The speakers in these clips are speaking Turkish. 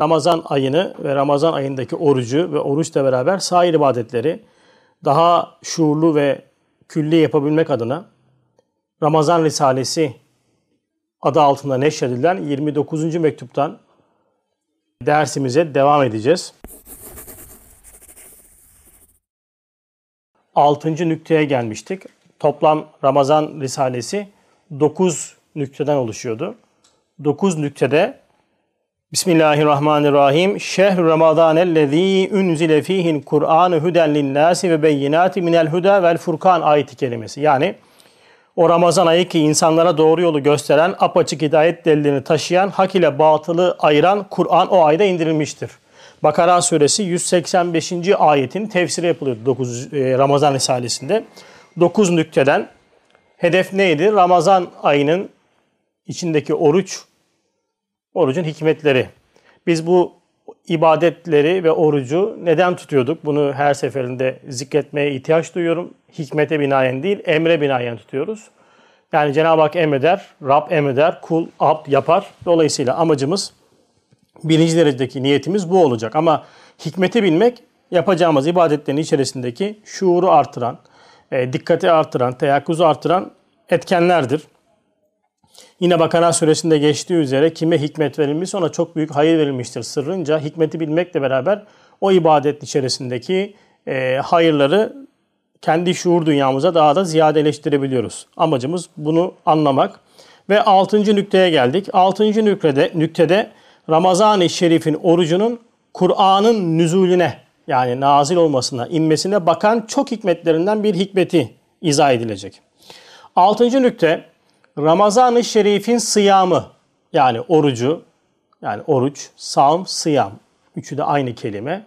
Ramazan ayını ve Ramazan ayındaki orucu ve oruçla beraber sair ibadetleri daha şuurlu ve külli yapabilmek adına Ramazan Risalesi adı altında neşredilen 29. mektuptan dersimize devam edeceğiz. 6. nükteye gelmiştik. Toplam Ramazan Risalesi 9 nükteden oluşuyordu. 9 nüktede Bismillahirrahmanirrahim. Şehr Ramazan ellezî unzile fîhil Kur'an huden linnâsi ve beyinâti minel huda vel furkan ayeti kelimesi. Yani o Ramazan ayı ki insanlara doğru yolu gösteren, apaçık hidayet delillerini taşıyan, hak ile batılı ayıran Kur'an o ayda indirilmiştir. Bakara suresi 185. ayetin tefsiri yapılıyor 9 e, Ramazan Risalesi'nde. 9 nükteden hedef neydi? Ramazan ayının içindeki oruç, orucun hikmetleri. Biz bu ibadetleri ve orucu neden tutuyorduk? Bunu her seferinde zikretmeye ihtiyaç duyuyorum. Hikmete binaen değil, emre binaen tutuyoruz. Yani Cenab-ı Hak emreder, Rab emreder, kul, abd yapar. Dolayısıyla amacımız birinci derecedeki niyetimiz bu olacak. Ama hikmeti bilmek yapacağımız ibadetlerin içerisindeki şuuru artıran, e, dikkati artıran, teyakkuzu artıran etkenlerdir. Yine Bakara suresinde geçtiği üzere kime hikmet verilmiş ona çok büyük hayır verilmiştir sırrınca. Hikmeti bilmekle beraber o ibadet içerisindeki e, hayırları kendi şuur dünyamıza daha da ziyadeleştirebiliyoruz. Amacımız bunu anlamak. Ve altıncı nükteye geldik. Altıncı nüktede, nüktede Ramazan-ı Şerif'in orucunun Kur'an'ın nüzulüne yani nazil olmasına, inmesine bakan çok hikmetlerinden bir hikmeti izah edilecek. Altıncı nükte Ramazan-ı Şerif'in sıyamı yani orucu yani oruç, savm, sıyam. Üçü de aynı kelime.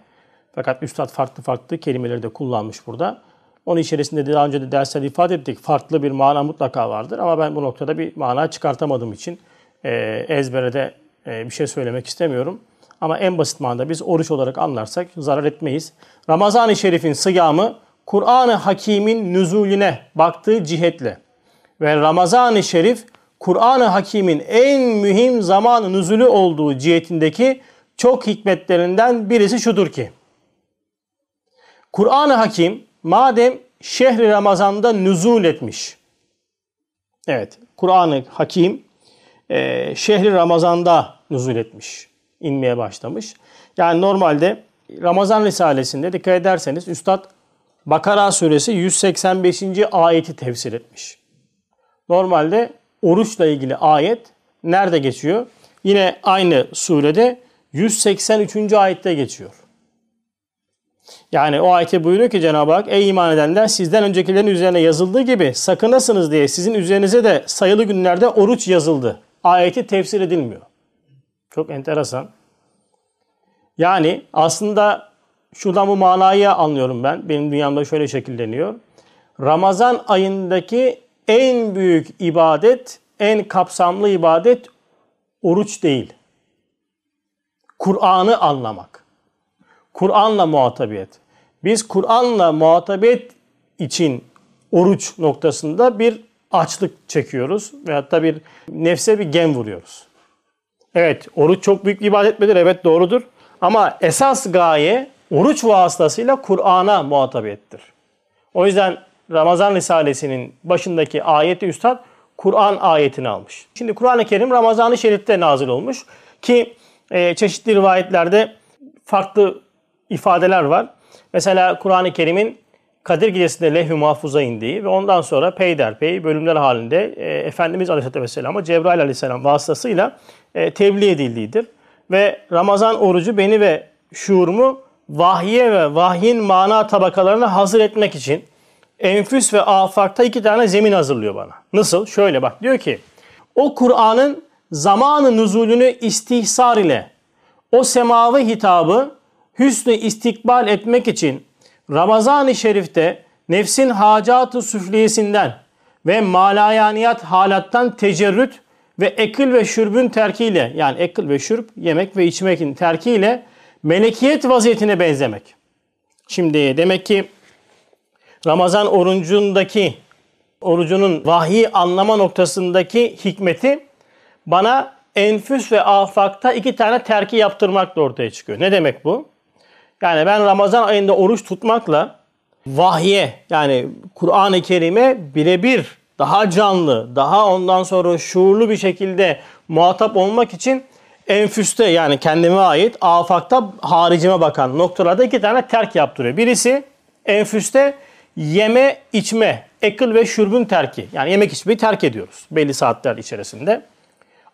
Fakat üstad farklı farklı kelimeleri de kullanmış burada. Onun içerisinde de daha önce de derslerde ifade ettik. Farklı bir mana mutlaka vardır ama ben bu noktada bir mana çıkartamadığım için e, ezbere de e, bir şey söylemek istemiyorum. Ama en basit manada biz oruç olarak anlarsak zarar etmeyiz. Ramazan-ı Şerif'in sıyamı Kur'an-ı Hakim'in nüzulüne baktığı cihetle ve Ramazan-ı Şerif Kur'an-ı Hakim'in en mühim zaman nüzulü olduğu cihetindeki çok hikmetlerinden birisi şudur ki Kur'an-ı Hakim madem şehri Ramazan'da nüzul etmiş. Evet, Kur'an-ı Hakim e, şehri Ramazan'da nüzul etmiş. inmeye başlamış. Yani normalde Ramazan Risalesi'nde dikkat ederseniz Üstad Bakara suresi 185. ayeti tefsir etmiş. Normalde oruçla ilgili ayet nerede geçiyor? Yine aynı surede 183. ayette geçiyor. Yani o ayete buyuruyor ki Cenab-ı Hak ey iman edenler sizden öncekilerin üzerine yazıldığı gibi sakınasınız diye sizin üzerinize de sayılı günlerde oruç yazıldı. Ayeti tefsir edilmiyor. Çok enteresan. Yani aslında şuradan bu manayı anlıyorum ben. Benim dünyamda şöyle şekilleniyor. Ramazan ayındaki en büyük ibadet, en kapsamlı ibadet oruç değil. Kur'an'ı anlamak. Kur'an'la muhatabiyet. Biz Kur'an'la muhatabiyet için oruç noktasında bir açlık çekiyoruz ve hatta bir nefse bir gem vuruyoruz. Evet, oruç çok büyük bir ibadet midir? Evet, doğrudur. Ama esas gaye oruç vasıtasıyla Kur'an'a muhatabiyettir. O yüzden Ramazan Risalesi'nin başındaki ayeti üstad Kur'an ayetini almış. Şimdi Kur'an-ı Kerim Ramazan-ı Şerif'te nazil olmuş ki e, çeşitli rivayetlerde farklı ifadeler var. Mesela Kur'an-ı Kerim'in Kadir Gecesi'nde lehü mahfuza indiği ve ondan sonra peyderpey bölümler halinde e, Efendimiz Aleyhisselatü Vesselam'a Cebrail Aleyhisselam vasıtasıyla e, tebliğ edildiğidir. Ve Ramazan orucu beni ve şuurumu vahye ve vahyin mana tabakalarına hazır etmek için enfüs ve afakta iki tane zemin hazırlıyor bana. Nasıl? Şöyle bak diyor ki o Kur'an'ın zamanı nüzulünü istihsar ile o semavi hitabı hüsnü istikbal etmek için Ramazan-ı Şerif'te nefsin hacatı süfliyesinden ve malayaniyat halattan tecerrüt ve ekil ve şürbün terkiyle yani ekil ve şürb yemek ve içmekin terkiyle melekiyet vaziyetine benzemek. Şimdi demek ki Ramazan orucundaki orucunun vahiy anlama noktasındaki hikmeti bana enfüs ve afakta iki tane terki yaptırmakla ortaya çıkıyor. Ne demek bu? Yani ben Ramazan ayında oruç tutmakla vahye yani Kur'an-ı Kerim'e birebir daha canlı, daha ondan sonra şuurlu bir şekilde muhatap olmak için enfüste yani kendime ait afakta haricime bakan noktalarda iki tane terk yaptırıyor. Birisi enfüste yeme içme, ekıl ve şurbun terki. Yani yemek içmeyi terk ediyoruz belli saatler içerisinde.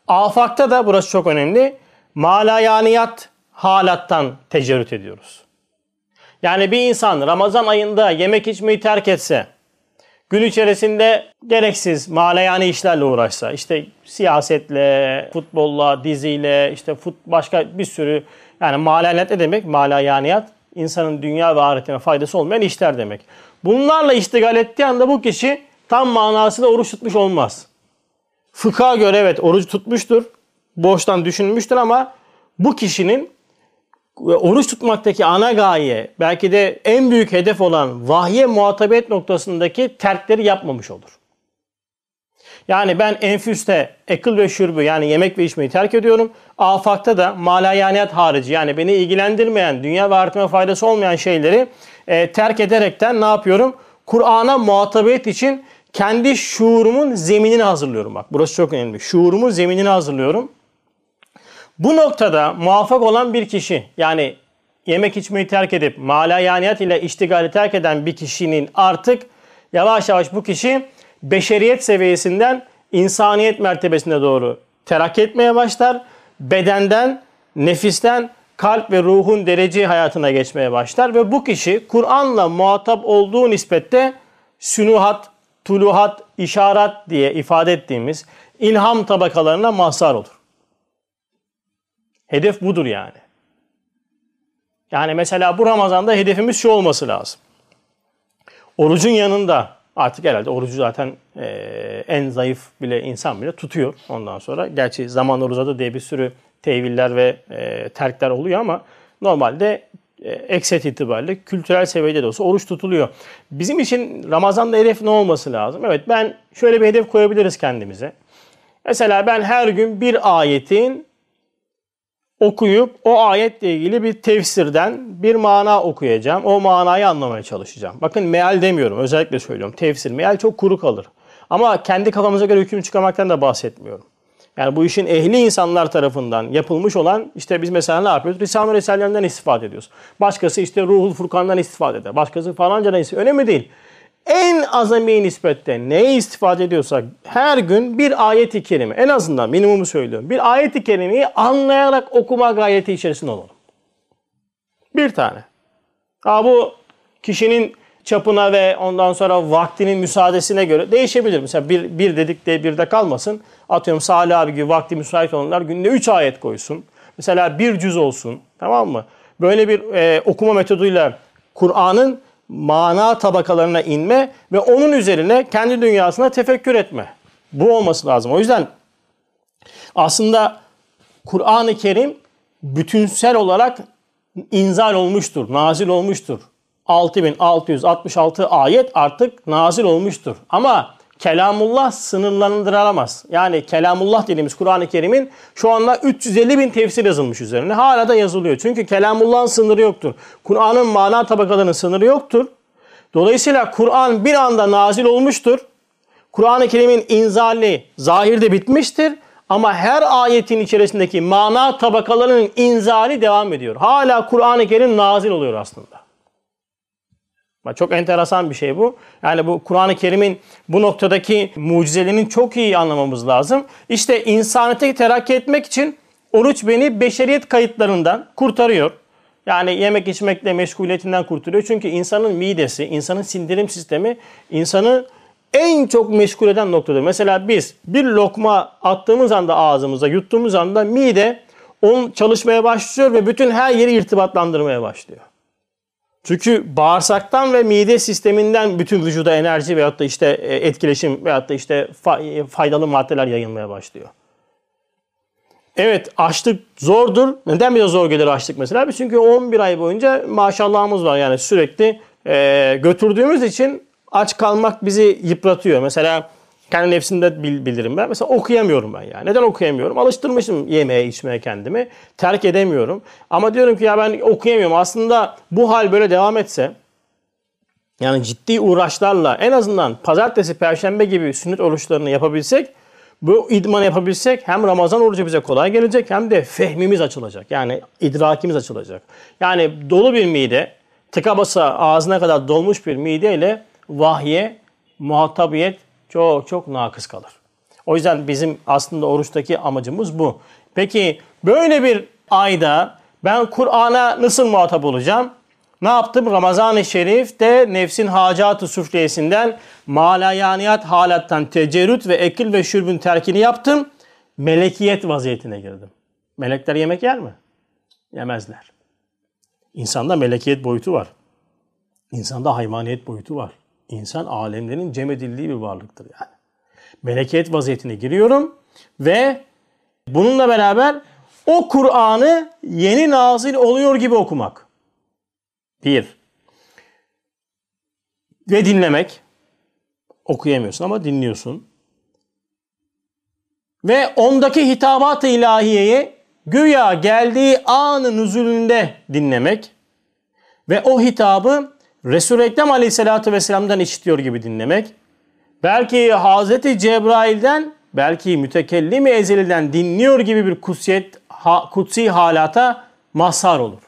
Afakta da burası çok önemli. Malayaniyat halattan tecerrüt ediyoruz. Yani bir insan Ramazan ayında yemek içmeyi terk etse, gün içerisinde gereksiz malayani işlerle uğraşsa, işte siyasetle, futbolla, diziyle, işte fut, başka bir sürü yani malayaniyat ne demek? Malayaniyat insanın dünya ve ahiretine faydası olmayan işler demek. Bunlarla iştigal ettiği anda bu kişi tam manasıyla oruç tutmuş olmaz. Fıkha göre evet oruç tutmuştur. Borçtan düşünmüştür ama bu kişinin oruç tutmaktaki ana gaye belki de en büyük hedef olan vahye muhatabet noktasındaki terkleri yapmamış olur. Yani ben enfüste ekıl ve şurbü yani yemek ve içmeyi terk ediyorum. Afakta da malayaniyat harici yani beni ilgilendirmeyen, dünya ve ahiretime faydası olmayan şeyleri e, terk ederekten ne yapıyorum? Kur'an'a muhatabet için kendi şuurumun zeminini hazırlıyorum. Bak burası çok önemli. Şuurumun zeminini hazırlıyorum. Bu noktada muvaffak olan bir kişi yani yemek içmeyi terk edip malayaniyat ile iştigali terk eden bir kişinin artık yavaş yavaş bu kişi beşeriyet seviyesinden insaniyet mertebesine doğru terakki etmeye başlar. Bedenden, nefisten, kalp ve ruhun derece hayatına geçmeye başlar ve bu kişi Kur'an'la muhatap olduğu nispette sünuhat, tuluhat, işaret diye ifade ettiğimiz ilham tabakalarına mazhar olur. Hedef budur yani. Yani mesela bu Ramazan'da hedefimiz şu olması lazım. Orucun yanında artık herhalde orucu zaten e, en zayıf bile insan bile tutuyor ondan sonra. Gerçi zaman uzadı diye bir sürü teviller ve e, terkler oluyor ama normalde e, ekset itibariyle kültürel seviyede de olsa oruç tutuluyor. Bizim için Ramazan'da hedef ne olması lazım? Evet ben şöyle bir hedef koyabiliriz kendimize. Mesela ben her gün bir ayetin okuyup o ayetle ilgili bir tefsirden bir mana okuyacağım. O manayı anlamaya çalışacağım. Bakın meal demiyorum. Özellikle söylüyorum. Tefsir. Meal çok kuru kalır. Ama kendi kafamıza göre hüküm çıkarmaktan da bahsetmiyorum. Yani bu işin ehli insanlar tarafından yapılmış olan işte biz mesela ne yapıyoruz? Risale-i Risale'den istifade ediyoruz. Başkası işte Ruhul Furkan'dan istifade eder. Başkası falanca istifade Önemli değil en azami nispette neye istifade ediyorsak her gün bir ayet-i kerime en azından minimumu söylüyorum. Bir ayet-i kerimeyi anlayarak okuma gayreti içerisinde olalım. Bir tane. Ha bu kişinin çapına ve ondan sonra vaktinin müsaadesine göre değişebilir. Mesela bir, bir dedik de bir de kalmasın. Atıyorum Salih abi gibi vakti müsait olanlar günde 3 ayet koysun. Mesela bir cüz olsun. Tamam mı? Böyle bir e, okuma metoduyla Kur'an'ın mana tabakalarına inme ve onun üzerine kendi dünyasına tefekkür etme. Bu olması lazım. O yüzden aslında Kur'an-ı Kerim bütünsel olarak inzal olmuştur, nazil olmuştur. 6666 ayet artık nazil olmuştur. Ama kelamullah sınırlandırılamaz. Yani kelamullah dediğimiz Kur'an-ı Kerim'in şu anda 350 bin tefsir yazılmış üzerine. Hala da yazılıyor. Çünkü kelamullahın sınırı yoktur. Kur'an'ın mana tabakalarının sınırı yoktur. Dolayısıyla Kur'an bir anda nazil olmuştur. Kur'an-ı Kerim'in inzali zahirde bitmiştir. Ama her ayetin içerisindeki mana tabakalarının inzali devam ediyor. Hala Kur'an-ı Kerim nazil oluyor aslında. Çok enteresan bir şey bu. Yani bu Kur'an-ı Kerim'in bu noktadaki mucizelerinin çok iyi anlamamız lazım. İşte insaniyete terakki etmek için oruç beni beşeriyet kayıtlarından kurtarıyor. Yani yemek içmekle meşguliyetinden kurtarıyor. Çünkü insanın midesi, insanın sindirim sistemi insanı en çok meşgul eden noktadır. Mesela biz bir lokma attığımız anda ağzımıza, yuttuğumuz anda mide onun çalışmaya başlıyor ve bütün her yeri irtibatlandırmaya başlıyor. Çünkü bağırsaktan ve mide sisteminden bütün vücuda enerji veyahut da işte e, etkileşim veyahut da işte e, faydalı maddeler yayılmaya başlıyor. Evet açlık zordur. Neden bize zor gelir açlık mesela? Çünkü 11 ay boyunca maşallahımız var. Yani sürekli e, götürdüğümüz için aç kalmak bizi yıpratıyor. Mesela Kendi nefsimde bil, bilirim ben. Mesela okuyamıyorum ben yani. Neden okuyamıyorum? Alıştırmışım yemeye, içmeye kendimi. Terk edemiyorum. Ama diyorum ki ya ben okuyamıyorum. Aslında bu hal böyle devam etse yani ciddi uğraşlarla en azından pazartesi, perşembe gibi sünnet oruçlarını yapabilsek bu idmanı yapabilsek hem Ramazan orucu bize kolay gelecek hem de fehmimiz açılacak. Yani idrakimiz açılacak. Yani dolu bir mide, tıka basa ağzına kadar dolmuş bir mideyle vahye muhatabiyet çok çok nakıs kalır. O yüzden bizim aslında oruçtaki amacımız bu. Peki böyle bir ayda ben Kur'an'a nasıl muhatap olacağım? Ne yaptım? Ramazan-ı Şerif'te nefsin hacatı süfliyesinden malayaniyat halattan tecerrüt ve ekil ve şürbün terkini yaptım. Melekiyet vaziyetine girdim. Melekler yemek yer mi? Yemezler. İnsanda melekiyet boyutu var. İnsanda hayvaniyet boyutu var. İnsan alemlerin cem edildiği bir varlıktır yani. Melekiyet vaziyetine giriyorum ve bununla beraber o Kur'an'ı yeni nazil oluyor gibi okumak. Bir. Ve dinlemek. Okuyamıyorsun ama dinliyorsun. Ve ondaki hitabat-ı ilahiyeyi güya geldiği anın nüzulünde dinlemek. Ve o hitabı Resul-i Ekrem Aleyhisselatü Vesselam'dan işitiyor gibi dinlemek. Belki Hazreti Cebrail'den, belki mütekellim-i ezeliden dinliyor gibi bir kutsiyet, kutsi halata mazhar olur.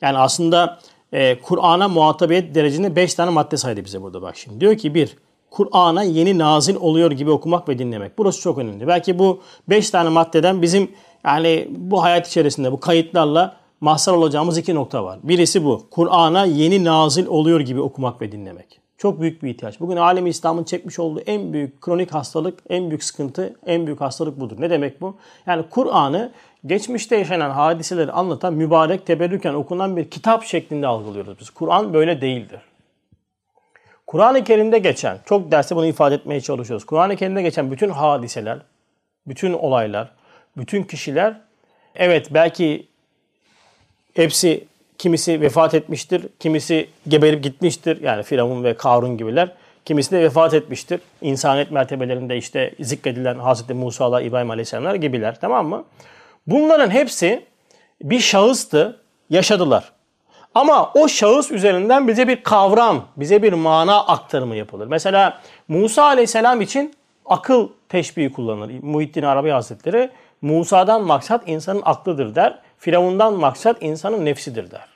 Yani aslında e, Kur'an'a muhatabiyet derecesinde 5 tane madde saydı bize burada bak şimdi. Diyor ki bir, Kur'an'a yeni nazil oluyor gibi okumak ve dinlemek. Burası çok önemli. Belki bu 5 tane maddeden bizim yani bu hayat içerisinde bu kayıtlarla mahsar olacağımız iki nokta var. Birisi bu. Kur'an'a yeni nazil oluyor gibi okumak ve dinlemek. Çok büyük bir ihtiyaç. Bugün alemi İslam'ın çekmiş olduğu en büyük kronik hastalık, en büyük sıkıntı, en büyük hastalık budur. Ne demek bu? Yani Kur'an'ı geçmişte yaşanan hadiseleri anlatan mübarek teberrüken okunan bir kitap şeklinde algılıyoruz biz. Kur'an böyle değildir. Kur'an-ı Kerim'de geçen, çok derste bunu ifade etmeye çalışıyoruz. Kur'an-ı Kerim'de geçen bütün hadiseler, bütün olaylar, bütün kişiler evet belki hepsi kimisi vefat etmiştir, kimisi geberip gitmiştir. Yani Firavun ve Karun gibiler. Kimisi de vefat etmiştir. İnsanet mertebelerinde işte zikredilen Hazreti Musa'lar, İbrahim Aleyhisselamlar gibiler. Tamam mı? Bunların hepsi bir şahıstı, yaşadılar. Ama o şahıs üzerinden bize bir kavram, bize bir mana aktarımı yapılır. Mesela Musa Aleyhisselam için akıl teşbihi kullanılır. Muhittin Arabi Hazretleri Musa'dan maksat insanın aklıdır der. Firavundan maksat insanın nefsidir der.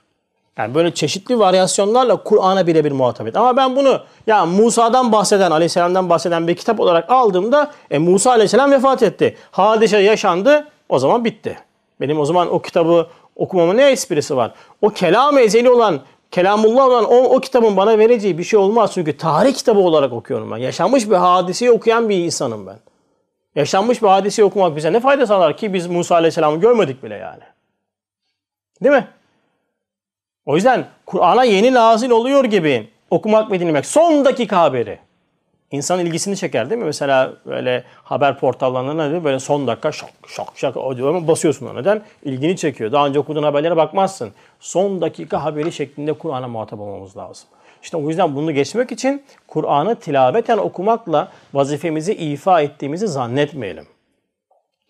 Yani böyle çeşitli varyasyonlarla Kur'an'a birebir muhatap et. Ama ben bunu ya Musa'dan bahseden, Aleyhisselam'dan bahseden bir kitap olarak aldığımda e, Musa Aleyhisselam vefat etti. Hadise yaşandı. O zaman bitti. Benim o zaman o kitabı okumamın ne esprisi var? O kelam ezeli olan, kelamullah olan o, o kitabın bana vereceği bir şey olmaz. Çünkü tarih kitabı olarak okuyorum ben. Yaşanmış bir hadiseyi okuyan bir insanım ben. Yaşanmış bir hadiseyi okumak bize ne fayda sağlar ki biz Musa Aleyhisselam'ı görmedik bile yani. Değil mi? O yüzden Kur'an'a yeni nazil oluyor gibi okumak ve dinlemek. Son dakika haberi. İnsan ilgisini çeker değil mi? Mesela böyle haber portallarında ne Böyle son dakika şak şak şak diyor basıyorsun ona. Neden? İlgini çekiyor. Daha önce okuduğun haberlere bakmazsın. Son dakika haberi şeklinde Kur'an'a muhatap olmamız lazım. İşte o yüzden bunu geçmek için Kur'an'ı tilaveten okumakla vazifemizi ifa ettiğimizi zannetmeyelim.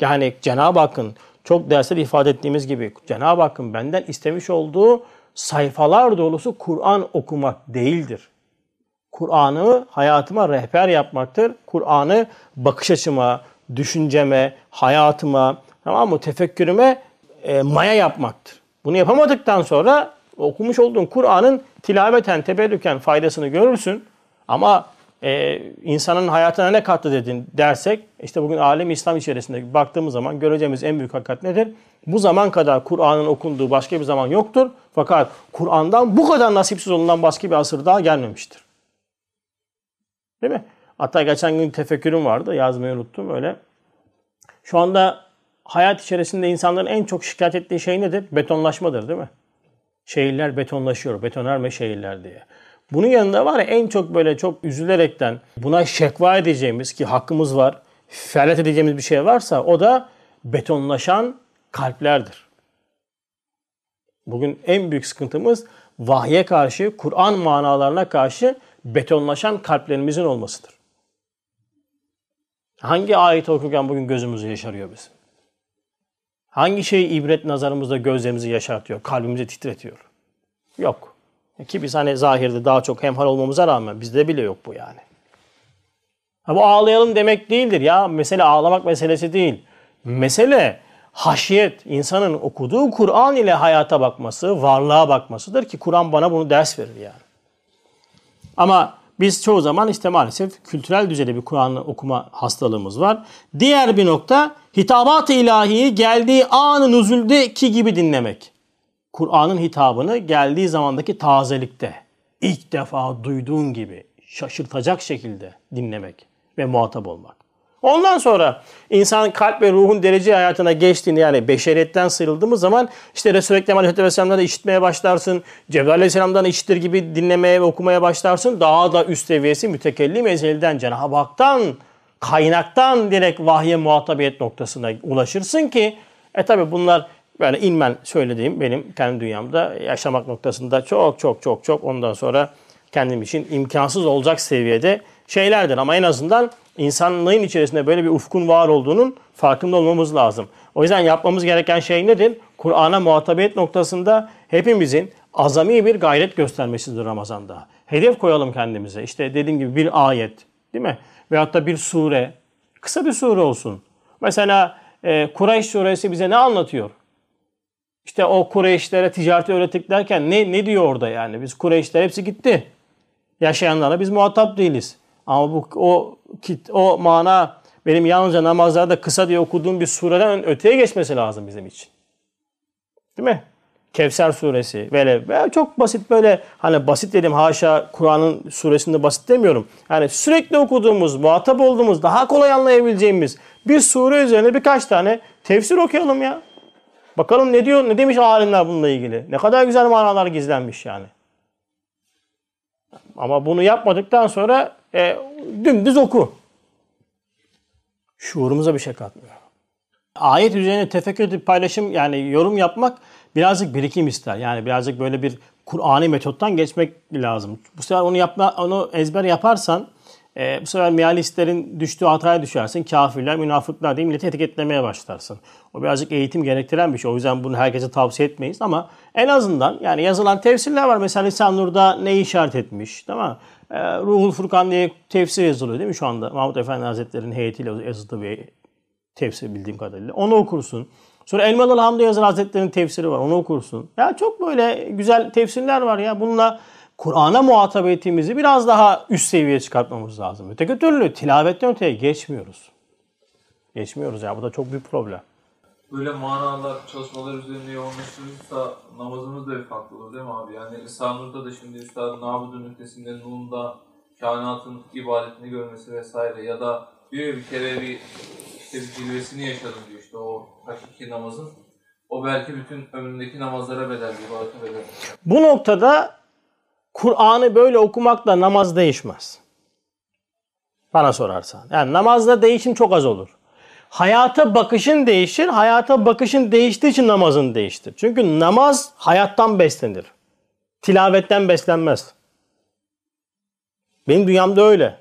Yani Cenab-ı Hakk'ın çok derste ifade ettiğimiz gibi Cenab-ı Hakk'ın benden istemiş olduğu sayfalar dolusu Kur'an okumak değildir. Kur'an'ı hayatıma rehber yapmaktır. Kur'an'ı bakış açıma, düşünceme, hayatıma, tamam mı, tefekkürüme e, maya yapmaktır. Bunu yapamadıktan sonra okumuş olduğun Kur'an'ın tilaveten, teberrüken faydasını görürsün. Ama e, insanın hayatına ne kattı dedin dersek, işte bugün alem İslam içerisinde baktığımız zaman göreceğimiz en büyük hakikat nedir? Bu zaman kadar Kur'an'ın okunduğu başka bir zaman yoktur. Fakat Kur'an'dan bu kadar nasipsiz olunan başka bir asır daha gelmemiştir. Değil mi? Hatta geçen gün tefekkürüm vardı. Yazmayı unuttum öyle. Şu anda hayat içerisinde insanların en çok şikayet ettiği şey nedir? Betonlaşmadır değil mi? Şehirler betonlaşıyor. Betonarme şehirler diye. Bunun yanında var ya en çok böyle çok üzülerekten buna şekva edeceğimiz ki hakkımız var. Feryat edeceğimiz bir şey varsa o da betonlaşan kalplerdir. Bugün en büyük sıkıntımız vahye karşı, Kur'an manalarına karşı betonlaşan kalplerimizin olmasıdır. Hangi ayeti okurken bugün gözümüzü yaşarıyor bizim? Hangi şey ibret nazarımızda gözlerimizi yaşartıyor, kalbimizi titretiyor? Yok. Ki biz hani zahirde daha çok hemhal olmamıza rağmen bizde bile yok bu yani. Ha bu ağlayalım demek değildir ya. Mesele ağlamak meselesi değil. Mesele haşiyet, insanın okuduğu Kur'an ile hayata bakması, varlığa bakmasıdır ki Kur'an bana bunu ders verir yani. Ama biz çoğu zaman işte maalesef kültürel düzeyde bir Kur'an okuma hastalığımız var. Diğer bir nokta hitabat-ı ilahiyi geldiği anın nüzuldeki gibi dinlemek. Kur'an'ın hitabını geldiği zamandaki tazelikte, ilk defa duyduğun gibi şaşırtacak şekilde dinlemek ve muhatap olmak. Ondan sonra insan kalp ve ruhun derece hayatına geçtiğini yani beşeriyetten sıyrıldığımız zaman işte Resulü Ekrem Aleyhisselam'dan işitmeye başlarsın. Cebrail Aleyhisselam'dan işitir gibi dinlemeye ve okumaya başlarsın. Daha da üst seviyesi mütekellim ezelden Cenab-ı Hak'tan kaynaktan direkt vahye muhatabiyet noktasına ulaşırsın ki e tabi bunlar böyle inmen söylediğim benim kendi dünyamda yaşamak noktasında çok çok çok çok ondan sonra kendim için imkansız olacak seviyede şeylerdir. Ama en azından insanlığın içerisinde böyle bir ufkun var olduğunun farkında olmamız lazım. O yüzden yapmamız gereken şey nedir? Kur'an'a muhatabiyet noktasında hepimizin azami bir gayret göstermesidir Ramazan'da. Hedef koyalım kendimize. İşte dediğim gibi bir ayet değil mi? Veyahut da bir sure. Kısa bir sure olsun. Mesela e, Kureyş suresi bize ne anlatıyor? İşte o Kureyşlere ticareti öğrettik derken ne, ne diyor orada yani? Biz Kureyşler hepsi gitti. Yaşayanlara biz muhatap değiliz. Ama bu o kit o mana benim yalnızca namazlarda kısa diye okuduğum bir sureden öteye geçmesi lazım bizim için. Değil mi? Kevser suresi böyle çok basit böyle hani basit dedim haşa Kur'an'ın suresinde basit demiyorum. Yani sürekli okuduğumuz, muhatap olduğumuz, daha kolay anlayabileceğimiz bir sure üzerine birkaç tane tefsir okuyalım ya. Bakalım ne diyor, ne demiş alimler bununla ilgili. Ne kadar güzel manalar gizlenmiş yani. Ama bunu yapmadıktan sonra e, dümdüz oku. Şuurumuza bir şey katmıyor. Ayet üzerine tefekkür edip paylaşım yani yorum yapmak birazcık birikim ister. Yani birazcık böyle bir Kur'an'i metottan geçmek lazım. Bu sefer onu yapma, onu ezber yaparsan e, bu sefer mealistlerin düştüğü hataya düşersin. Kafirler, münafıklar diye milleti etiketlemeye başlarsın. O birazcık eğitim gerektiren bir şey. O yüzden bunu herkese tavsiye etmeyiz ama en azından yani yazılan tefsirler var. Mesela Lisan Nur'da ne işaret etmiş tamam e, Ruhul Furkan diye tefsir yazılıyor değil mi şu anda? Mahmut Efendi Hazretleri'nin heyetiyle yazıldığı bir tefsir bildiğim kadarıyla. Onu okursun. Sonra Elmalı Hamdi Yazır Hazretleri'nin tefsiri var. Onu okursun. Ya çok böyle güzel tefsirler var ya. Bununla Kur'an'a muhatabiyetimizi biraz daha üst seviyeye çıkartmamız lazım. Öteki türlü tilavetten öteye geçmiyoruz. Geçmiyoruz ya. Bu da çok büyük problem. Böyle manalar, çalışmalar üzerinde yoğunlaştırırsa namazımız da bir farklı olur değil mi abi? Yani İstanbul'da da şimdi Üstad Nabud'un ötesinde Nun'da kainatın ibadetini görmesi vesaire ya da diyor bir kere bir işte bir cilvesini yaşadım diyor işte o hakiki namazın. O belki bütün ömründeki namazlara bedel, ibadete bedel. Bu noktada Kur'an'ı böyle okumakla namaz değişmez. Bana sorarsan. Yani namazda değişim çok az olur. Hayata bakışın değişir. Hayata bakışın değiştiği için namazın değiştir. Çünkü namaz hayattan beslenir. Tilavetten beslenmez. Benim dünyamda öyle.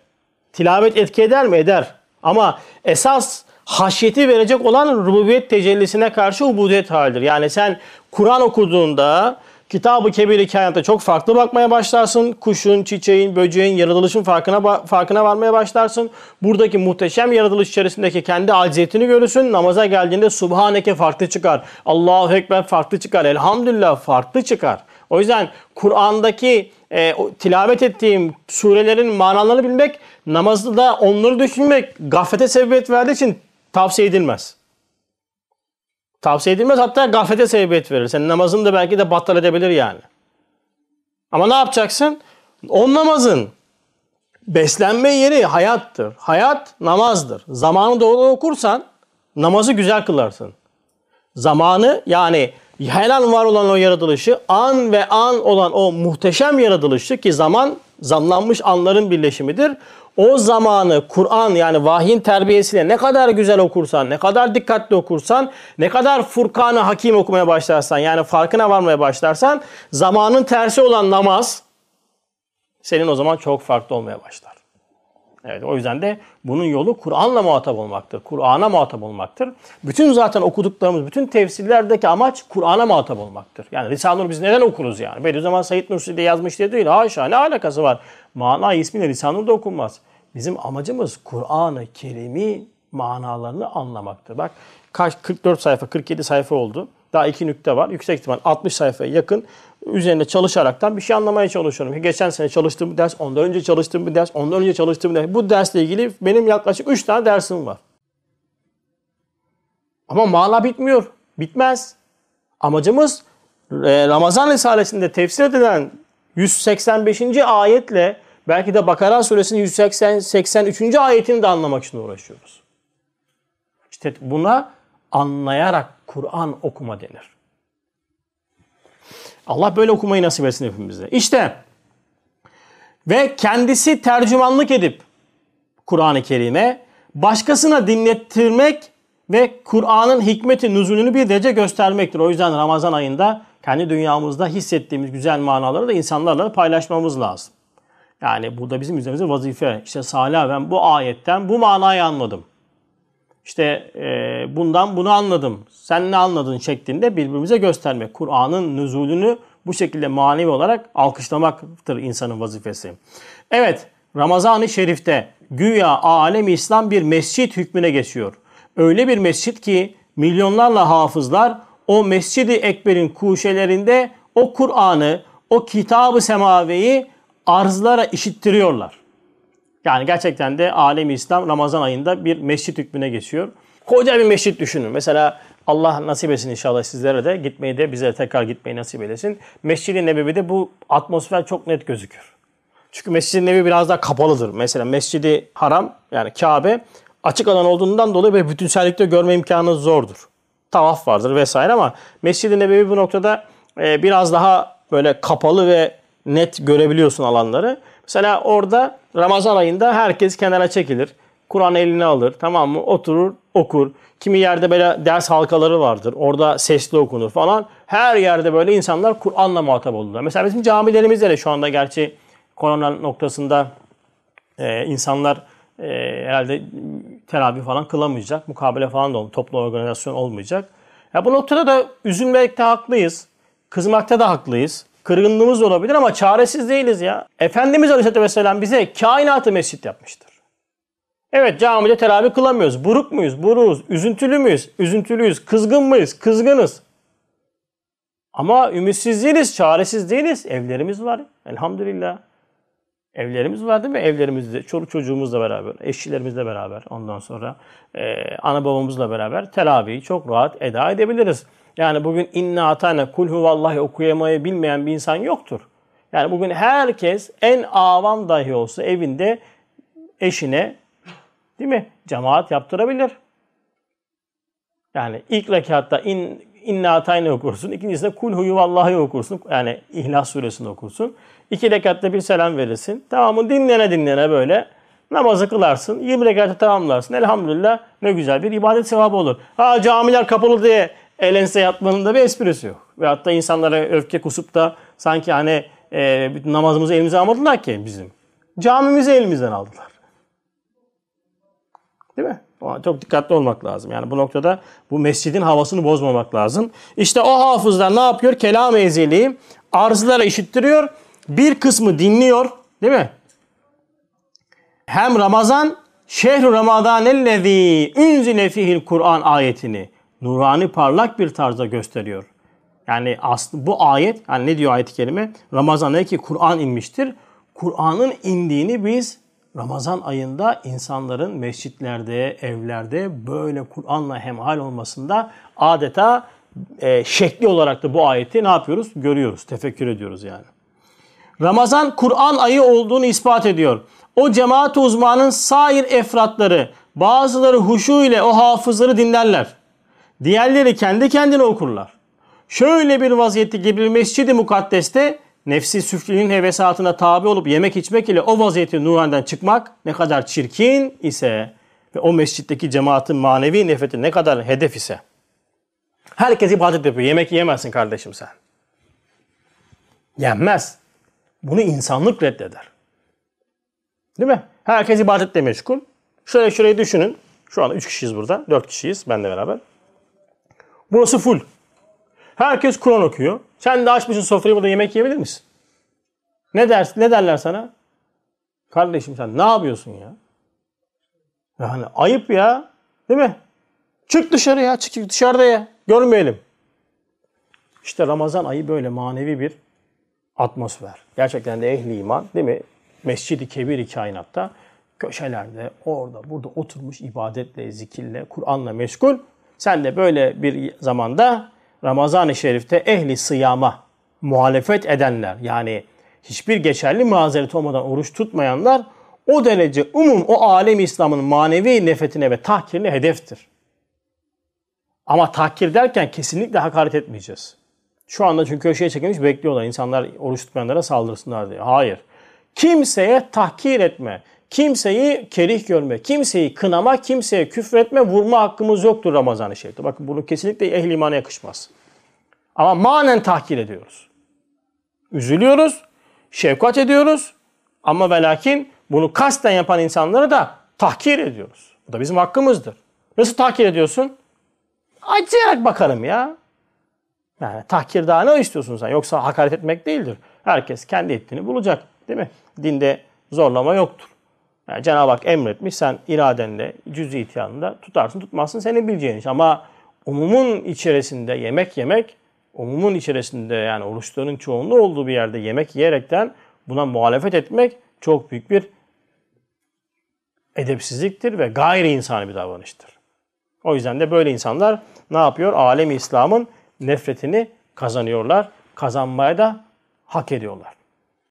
Tilavet etki eder mi? Eder. Ama esas haşyeti verecek olan rububiyet tecellisine karşı ubudiyet halidir. Yani sen Kur'an okuduğunda Kitab-ı Kebir kainata çok farklı bakmaya başlarsın. Kuşun, çiçeğin, böceğin, yaratılışın farkına farkına varmaya başlarsın. Buradaki muhteşem yaratılış içerisindeki kendi acziyetini görürsün. Namaza geldiğinde Subhaneke farklı çıkar. Allahu Ekber farklı çıkar. Elhamdülillah farklı çıkar. O yüzden Kur'an'daki e, tilavet ettiğim surelerin manalarını bilmek, namazda da onları düşünmek gaflete sebebiyet verdiği için tavsiye edilmez. Tavsiye edilmez hatta gaflete sebebiyet verir. Senin namazını da belki de battal edebilir yani. Ama ne yapacaksın? O namazın beslenme yeri hayattır. Hayat namazdır. Zamanı doğru okursan namazı güzel kılarsın. Zamanı yani her an var olan o yaratılışı, an ve an olan o muhteşem yaratılışı ki zaman zamlanmış anların birleşimidir o zamanı Kur'an yani vahyin terbiyesiyle ne kadar güzel okursan, ne kadar dikkatli okursan, ne kadar Furkan'ı hakim okumaya başlarsan yani farkına varmaya başlarsan zamanın tersi olan namaz senin o zaman çok farklı olmaya başlar. Evet o yüzden de bunun yolu Kur'an'la muhatap olmaktır. Kur'an'a muhatap olmaktır. Bütün zaten okuduklarımız, bütün tefsirlerdeki amaç Kur'an'a muhatap olmaktır. Yani Risale-i Nur biz neden okuruz yani? Bediüzzaman Said Nursi de yazmış diye değil. Haşa ne alakası var? Mana ismiyle Risale-i Nur da okunmaz. Bizim amacımız Kur'an-ı Kerim'i manalarını anlamaktır. Bak kaç 44 sayfa, 47 sayfa oldu. Daha iki nükte var. Yüksek ihtimal 60 sayfaya yakın üzerinde çalışaraktan bir şey anlamaya çalışıyorum. Geçen sene çalıştığım bir ders, ondan önce çalıştığım bir ders, ondan önce çalıştığım bir ders. Bu dersle ilgili benim yaklaşık 3 tane dersim var. Ama mana bitmiyor. Bitmez. Amacımız e, Ramazan Risalesi'nde tefsir edilen 185. ayetle belki de Bakara suresinin 183. ayetini de anlamak için uğraşıyoruz. İşte buna anlayarak Kur'an okuma denir. Allah böyle okumayı nasip etsin hepimize. İşte ve kendisi tercümanlık edip Kur'an-ı Kerim'e başkasına dinlettirmek ve Kur'an'ın hikmeti nüzulünü bir derece göstermektir. O yüzden Ramazan ayında kendi dünyamızda hissettiğimiz güzel manaları da insanlarla paylaşmamız lazım. Yani burada bizim üzerimize vazife. İşte Salih ben bu ayetten bu manayı anladım. İşte e, bundan bunu anladım. Sen ne anladın şeklinde birbirimize göstermek. Kur'an'ın nüzulünü bu şekilde manevi olarak alkışlamaktır insanın vazifesi. Evet Ramazan-ı Şerif'te güya alem İslam bir mescit hükmüne geçiyor. Öyle bir mescit ki milyonlarla hafızlar o Mescid-i Ekber'in kuşelerinde o Kur'an'ı, o kitabı semaveyi arzlara işittiriyorlar. Yani gerçekten de alem İslam Ramazan ayında bir mescit hükmüne geçiyor. Koca bir mescit düşünün. Mesela Allah nasip etsin inşallah sizlere de gitmeyi de bize tekrar gitmeyi nasip eylesin. Mescid-i Nebevi'de bu atmosfer çok net gözükür. Çünkü Mescid-i Nebevi biraz daha kapalıdır. Mesela Mescid-i Haram yani Kabe açık alan olduğundan dolayı böyle bütünsellikte görme imkanı zordur. Tavaf vardır vesaire ama Mescid-i Nebevi bu noktada e, biraz daha böyle kapalı ve net görebiliyorsun alanları. Mesela orada Ramazan ayında herkes kenara çekilir. Kur'an eline alır tamam mı? Oturur okur. Kimi yerde böyle ders halkaları vardır. Orada sesli okunur falan. Her yerde böyle insanlar Kur'an'la muhatap oldular. Mesela bizim camilerimizde de şu anda gerçi korona noktasında e, insanlar e, herhalde teravih falan kılamayacak. Mukabele falan da olmayacak. Toplu organizasyon olmayacak. Ya bu noktada da üzülmekte haklıyız. Kızmakta da haklıyız. Kırgınlığımız olabilir ama çaresiz değiliz ya. Efendimiz Aleyhisselatü Vesselam bize kainatı mescit yapmıştır. Evet camide teravih kılamıyoruz. Buruk muyuz? Buruğuz. Üzüntülü müyüz? Üzüntülüyüz. Kızgın mıyız? Kızgınız. Ama ümitsiz değiliz, çaresiz değiliz. Evlerimiz var. Elhamdülillah. Evlerimiz var değil mi? Evlerimizde, çoluk çocuğumuzla beraber, eşçilerimizle beraber, ondan sonra e, ana babamızla beraber teravihi çok rahat eda edebiliriz. Yani bugün inna atane kul huvallahi okuyamayı bilmeyen bir insan yoktur. Yani bugün herkes en avam dahi olsa evinde eşine değil mi cemaat yaptırabilir. Yani ilk rekatta in, inna atayne okursun. İkincisinde kul huvallahi okursun. Yani İhlas suresini okursun. İki rekatta bir selam verirsin. Tamamı dinlene dinlene böyle namazı kılarsın. 20 rekatı tamamlarsın. Elhamdülillah ne güzel bir ibadet sevabı olur. Ha camiler kapalı diye elense yatmanın da bir esprisi yok. Ve hatta insanlara öfke kusup da sanki hani e, namazımızı elimize almadılar ki bizim. Camimizi elimizden aldılar. Değil mi? Çok dikkatli olmak lazım. Yani bu noktada bu mescidin havasını bozmamak lazım. İşte o hafızlar ne yapıyor? Kelam-ı ezeli arzlara işittiriyor. Bir kısmı dinliyor. Değil mi? Hem Ramazan Şehru Ramazan ellezî unzile fihil Kur'an ayetini nurani parlak bir tarzda gösteriyor. Yani aslında bu ayet, yani ne diyor ayet-i kerime? Ramazan'a ki Kur'an inmiştir. Kur'an'ın indiğini biz Ramazan ayında insanların mescitlerde, evlerde böyle Kur'an'la hemhal olmasında adeta e, şekli olarak da bu ayeti ne yapıyoruz? Görüyoruz, tefekkür ediyoruz yani. Ramazan Kur'an ayı olduğunu ispat ediyor. O cemaat uzmanın sair efratları bazıları huşu ile o hafızları dinlerler. Diğerleri kendi kendine okurlar. Şöyle bir vaziyette gibi mescidi mukaddeste nefsi süflinin hevesatına tabi olup yemek içmek ile o vaziyeti nuraneden çıkmak ne kadar çirkin ise ve o mescitteki cemaatin manevi nefreti ne kadar hedef ise. Herkes ibadet yapıyor. Yemek yiyemezsin kardeşim sen. Yenmez. Bunu insanlık reddeder. Değil mi? Herkes ibadetle meşgul. Şöyle şurayı düşünün. Şu anda 3 kişiyiz burada. 4 kişiyiz benle beraber. Burası full. Herkes Kur'an okuyor. Sen de açmışsın sofrayı burada yemek yiyebilir misin? Ne dersin? Ne derler sana? Kardeşim sen ne yapıyorsun ya? Yani ayıp ya. Değil mi? Çık dışarı ya. Çık dışarıda ya. Görmeyelim. İşte Ramazan ayı böyle manevi bir atmosfer. Gerçekten de ehli iman değil mi? Mescid-i Kebir-i kainatta köşelerde orada burada oturmuş ibadetle, zikirle, Kur'an'la meşgul. Sen de böyle bir zamanda Ramazan-ı Şerif'te ehli sıyama muhalefet edenler yani hiçbir geçerli mazeret olmadan oruç tutmayanlar o derece umum o alem İslam'ın manevi nefretine ve tahkirine hedeftir. Ama tahkir derken kesinlikle hakaret etmeyeceğiz. Şu anda çünkü köşeye çekilmiş bekliyorlar insanlar oruç tutmayanlara saldırsınlar diye. Hayır. Kimseye tahkir etme, kimseyi kerih görme, kimseyi kınama, kimseye küfretme, vurma hakkımız yoktur Ramazan-ı Şerif'te. Bakın bunu kesinlikle ehli imana yakışmaz. Ama manen tahkir ediyoruz. Üzülüyoruz, şefkat ediyoruz ama ve lakin bunu kasten yapan insanları da tahkir ediyoruz. Bu da bizim hakkımızdır. Nasıl tahkir ediyorsun? Acıyarak bakarım ya. Yani tahkir daha ne istiyorsun sen? Yoksa hakaret etmek değildir. Herkes kendi ettiğini bulacak. Değil mi? Dinde zorlama yoktur. Yani Cenab-ı Hak emretmiş sen iradenle, cüz-i itiyanında tutarsın tutmazsın senin bileceğin iş. Ama umumun içerisinde yemek yemek, umumun içerisinde yani oruçların çoğunluğu olduğu bir yerde yemek yiyerekten buna muhalefet etmek çok büyük bir edepsizliktir ve gayri insani bir davranıştır. O yüzden de böyle insanlar ne yapıyor? Alem İslam'ın nefretini kazanıyorlar. Kazanmaya da hak ediyorlar.